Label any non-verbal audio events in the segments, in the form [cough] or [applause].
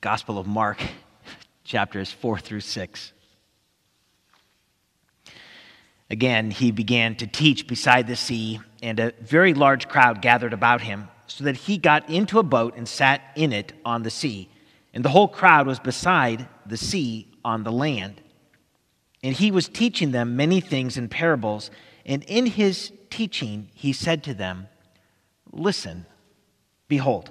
Gospel of Mark, chapters 4 through 6. Again, he began to teach beside the sea, and a very large crowd gathered about him, so that he got into a boat and sat in it on the sea. And the whole crowd was beside the sea on the land. And he was teaching them many things in parables. And in his teaching, he said to them, Listen, behold,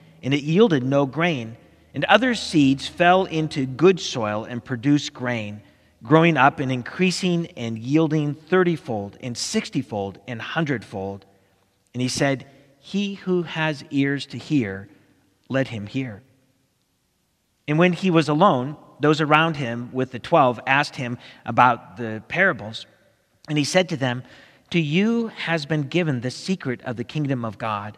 and it yielded no grain. And other seeds fell into good soil and produced grain, growing up and increasing and yielding thirtyfold and sixtyfold and hundredfold. And he said, He who has ears to hear, let him hear. And when he was alone, those around him with the twelve asked him about the parables. And he said to them, To you has been given the secret of the kingdom of God.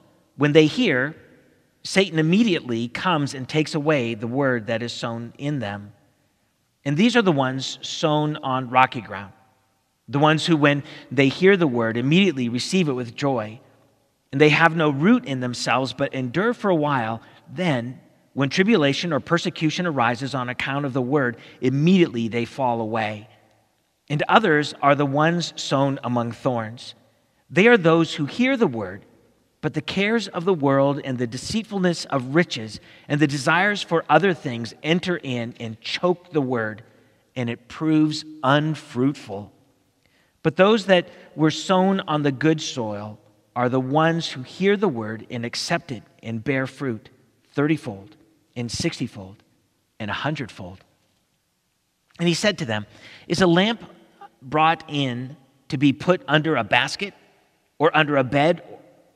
When they hear, Satan immediately comes and takes away the word that is sown in them. And these are the ones sown on rocky ground, the ones who, when they hear the word, immediately receive it with joy. And they have no root in themselves, but endure for a while. Then, when tribulation or persecution arises on account of the word, immediately they fall away. And others are the ones sown among thorns. They are those who hear the word but the cares of the world and the deceitfulness of riches and the desires for other things enter in and choke the word, and it proves unfruitful. But those that were sown on the good soil are the ones who hear the word and accept it and bear fruit thirtyfold and sixtyfold and a hundredfold. And he said to them, Is a lamp brought in to be put under a basket or under a bed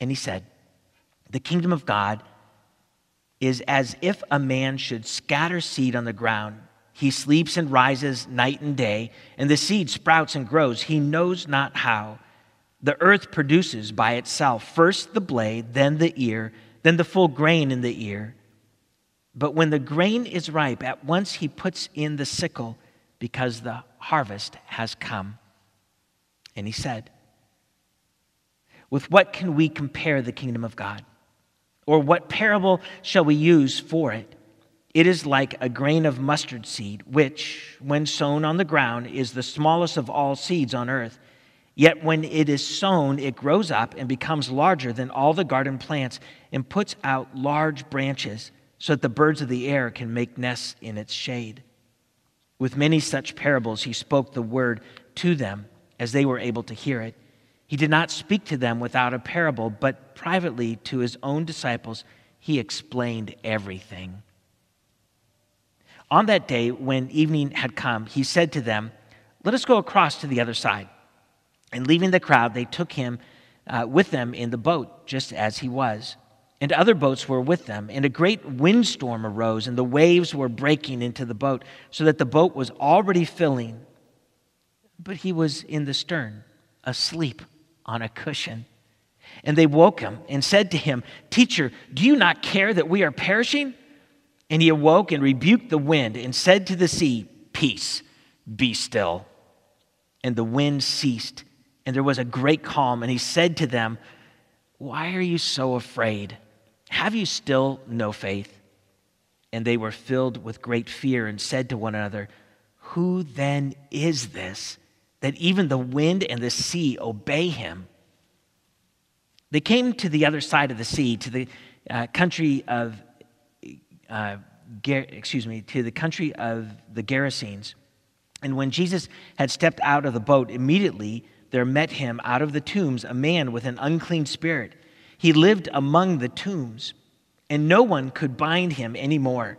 And he said, The kingdom of God is as if a man should scatter seed on the ground. He sleeps and rises night and day, and the seed sprouts and grows. He knows not how. The earth produces by itself first the blade, then the ear, then the full grain in the ear. But when the grain is ripe, at once he puts in the sickle because the harvest has come. And he said, with what can we compare the kingdom of God? Or what parable shall we use for it? It is like a grain of mustard seed, which, when sown on the ground, is the smallest of all seeds on earth. Yet when it is sown, it grows up and becomes larger than all the garden plants and puts out large branches so that the birds of the air can make nests in its shade. With many such parables, he spoke the word to them as they were able to hear it. He did not speak to them without a parable, but privately to his own disciples, he explained everything. On that day, when evening had come, he said to them, Let us go across to the other side. And leaving the crowd, they took him uh, with them in the boat, just as he was. And other boats were with them. And a great windstorm arose, and the waves were breaking into the boat, so that the boat was already filling. But he was in the stern, asleep on a cushion. And they woke him and said to him, Teacher, do you not care that we are perishing? And he awoke and rebuked the wind and said to the sea, Peace, be still. And the wind ceased, and there was a great calm. And he said to them, Why are you so afraid? Have you still no faith? And they were filled with great fear and said to one another, Who then is this that even the wind and the sea obey him? They came to the other side of the sea, to the uh, country of, uh, excuse me, to the country of the Gerasenes. And when Jesus had stepped out of the boat, immediately there met him out of the tombs a man with an unclean spirit. He lived among the tombs, and no one could bind him any more,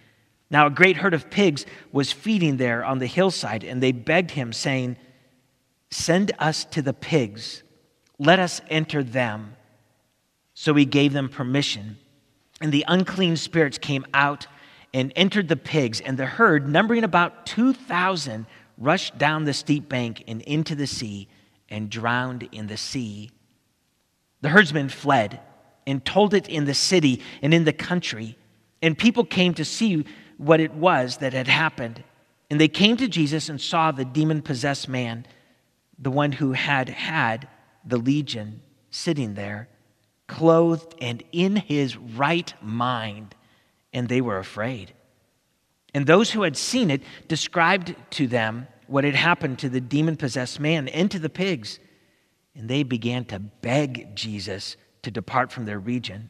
Now, a great herd of pigs was feeding there on the hillside, and they begged him, saying, Send us to the pigs, let us enter them. So he gave them permission. And the unclean spirits came out and entered the pigs, and the herd, numbering about 2,000, rushed down the steep bank and into the sea and drowned in the sea. The herdsmen fled and told it in the city and in the country, and people came to see what it was that had happened. And they came to Jesus and saw the demon possessed man, the one who had had the legion, sitting there clothed and in his right mind, and they were afraid. And those who had seen it described to them what had happened to the demon possessed man and to the pigs. And they began to beg Jesus to depart from their region.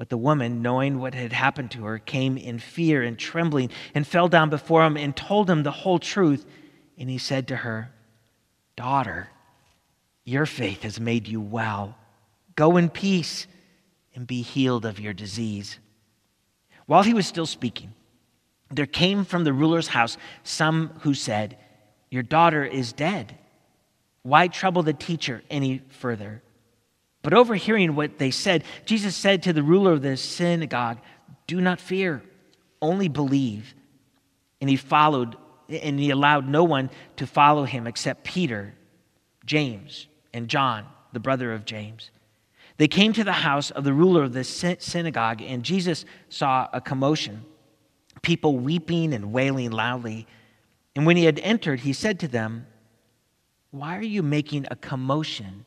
But the woman, knowing what had happened to her, came in fear and trembling and fell down before him and told him the whole truth. And he said to her, Daughter, your faith has made you well. Go in peace and be healed of your disease. While he was still speaking, there came from the ruler's house some who said, Your daughter is dead. Why trouble the teacher any further? But overhearing what they said, Jesus said to the ruler of the synagogue, Do not fear, only believe. And he followed, and he allowed no one to follow him except Peter, James, and John, the brother of James. They came to the house of the ruler of the synagogue, and Jesus saw a commotion, people weeping and wailing loudly. And when he had entered, he said to them, Why are you making a commotion?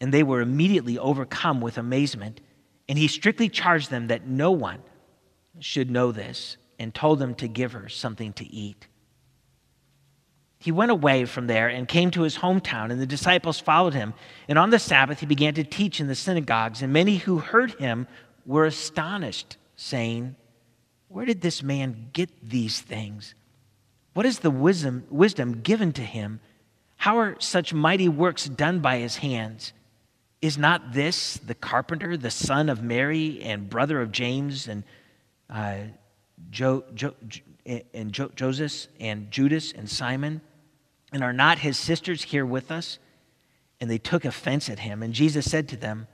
and they were immediately overcome with amazement. And he strictly charged them that no one should know this and told them to give her something to eat. He went away from there and came to his hometown, and the disciples followed him. And on the Sabbath, he began to teach in the synagogues, and many who heard him were astonished, saying, Where did this man get these things? What is the wisdom, wisdom given to him? How are such mighty works done by his hands? Is not this the carpenter, the son of Mary and brother of James and uh, jo, jo, and jo, Joseph and Judas and Simon? And are not his sisters here with us? And they took offense at him. And Jesus said to them,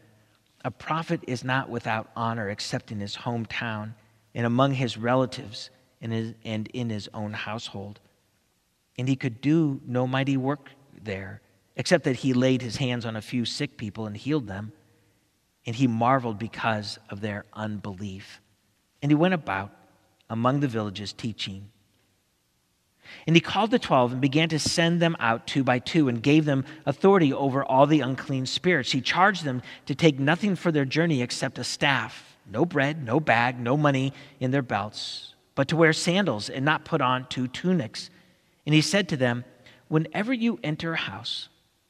A prophet is not without honor except in his hometown and among his relatives and, his, and in his own household. And he could do no mighty work there except that he laid his hands on a few sick people and healed them. And he marveled because of their unbelief. And he went about among the villages teaching. And he called the twelve and began to send them out two by two and gave them authority over all the unclean spirits. He charged them to take nothing for their journey except a staff, no bread, no bag, no money in their belts, but to wear sandals and not put on two tunics. And he said to them, Whenever you enter a house,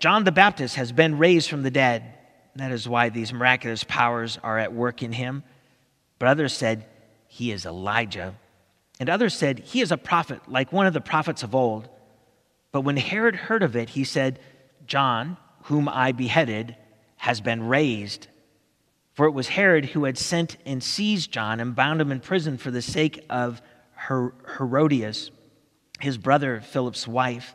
John the Baptist has been raised from the dead. That is why these miraculous powers are at work in him. But others said, He is Elijah. And others said, He is a prophet, like one of the prophets of old. But when Herod heard of it, he said, John, whom I beheaded, has been raised. For it was Herod who had sent and seized John and bound him in prison for the sake of Her- Herodias, his brother Philip's wife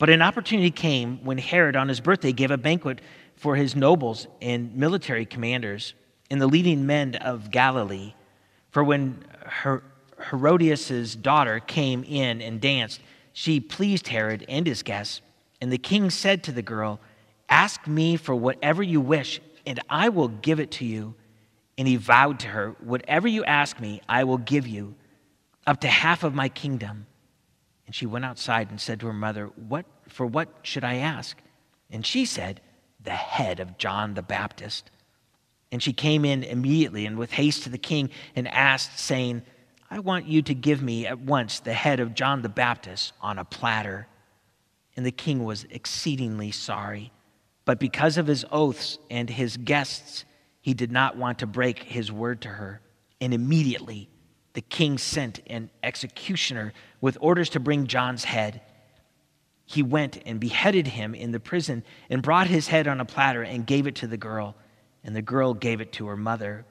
But an opportunity came when Herod, on his birthday, gave a banquet for his nobles and military commanders and the leading men of Galilee. For when Her- Herodias' daughter came in and danced, she pleased Herod and his guests. And the king said to the girl, Ask me for whatever you wish, and I will give it to you. And he vowed to her, Whatever you ask me, I will give you, up to half of my kingdom. And she went outside and said to her mother, What for what should I ask? And she said, the head of John the Baptist. And she came in immediately and with haste to the king and asked, saying, I want you to give me at once the head of John the Baptist on a platter. And the king was exceedingly sorry. But because of his oaths and his guests, he did not want to break his word to her. And immediately the king sent an executioner with orders to bring John's head he went and beheaded him in the prison and brought his head on a platter and gave it to the girl, and the girl gave it to her mother.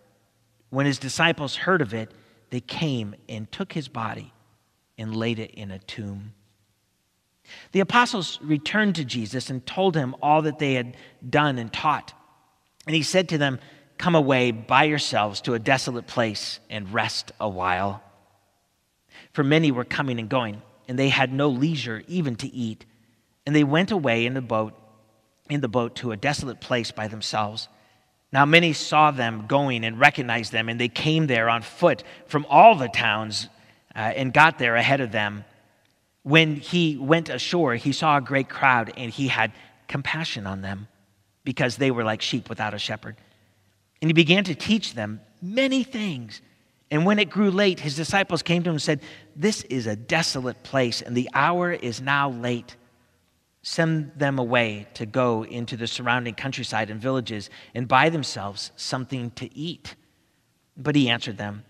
When his disciples heard of it, they came and took his body and laid it in a tomb. The apostles returned to Jesus and told him all that they had done and taught. And he said to them, Come away by yourselves to a desolate place and rest a while. For many were coming and going, and they had no leisure even to eat. And they went away in the boat, in the boat to a desolate place by themselves. Now many saw them going and recognized them, and they came there on foot from all the towns uh, and got there ahead of them. When he went ashore, he saw a great crowd, and he had compassion on them because they were like sheep without a shepherd. And he began to teach them many things. And when it grew late, his disciples came to him and said, This is a desolate place, and the hour is now late. Send them away to go into the surrounding countryside and villages and buy themselves something to eat. But he answered them,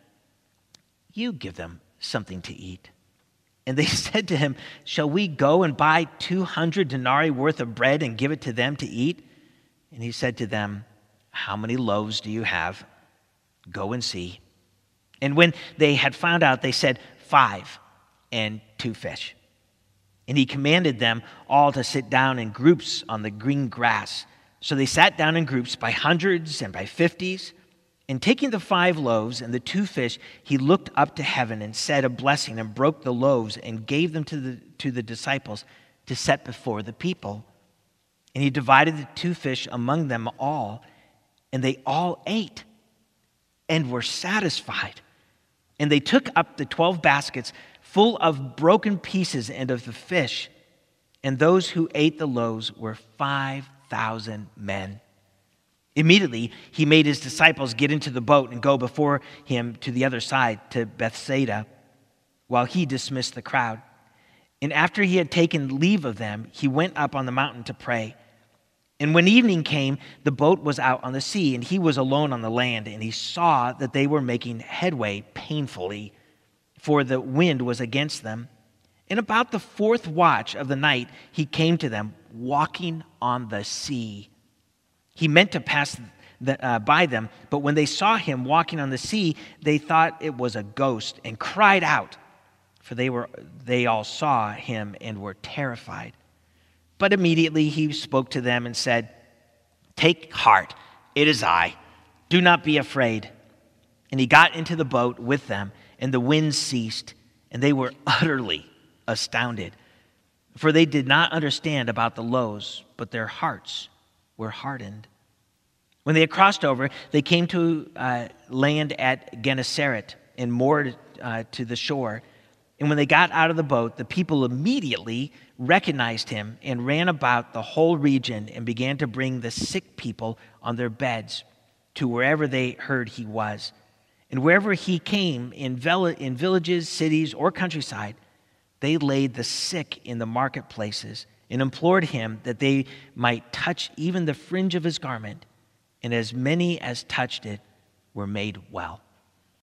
You give them something to eat. And they [laughs] said to him, Shall we go and buy 200 denarii worth of bread and give it to them to eat? And he said to them, How many loaves do you have? Go and see. And when they had found out, they said, Five and two fish. And he commanded them all to sit down in groups on the green grass. So they sat down in groups by hundreds and by fifties. And taking the five loaves and the two fish, he looked up to heaven and said a blessing and broke the loaves and gave them to the, to the disciples to set before the people. And he divided the two fish among them all, and they all ate and were satisfied. And they took up the 12 baskets full of broken pieces and of the fish. And those who ate the loaves were 5,000 men. Immediately, he made his disciples get into the boat and go before him to the other side, to Bethsaida, while he dismissed the crowd. And after he had taken leave of them, he went up on the mountain to pray. And when evening came, the boat was out on the sea, and he was alone on the land, and he saw that they were making headway painfully, for the wind was against them. And about the fourth watch of the night, he came to them, walking on the sea. He meant to pass the, uh, by them, but when they saw him walking on the sea, they thought it was a ghost and cried out, for they, were, they all saw him and were terrified. But immediately he spoke to them and said, Take heart, it is I. Do not be afraid. And he got into the boat with them, and the wind ceased, and they were [laughs] utterly astounded. For they did not understand about the loaves, but their hearts were hardened. When they had crossed over, they came to uh, land at Gennesaret and moored uh, to the shore. And when they got out of the boat, the people immediately recognized him and ran about the whole region and began to bring the sick people on their beds to wherever they heard he was. And wherever he came, in, villages, cities, or countryside, they laid the sick in the marketplaces and implored him that they might touch even the fringe of his garment. And as many as touched it were made well.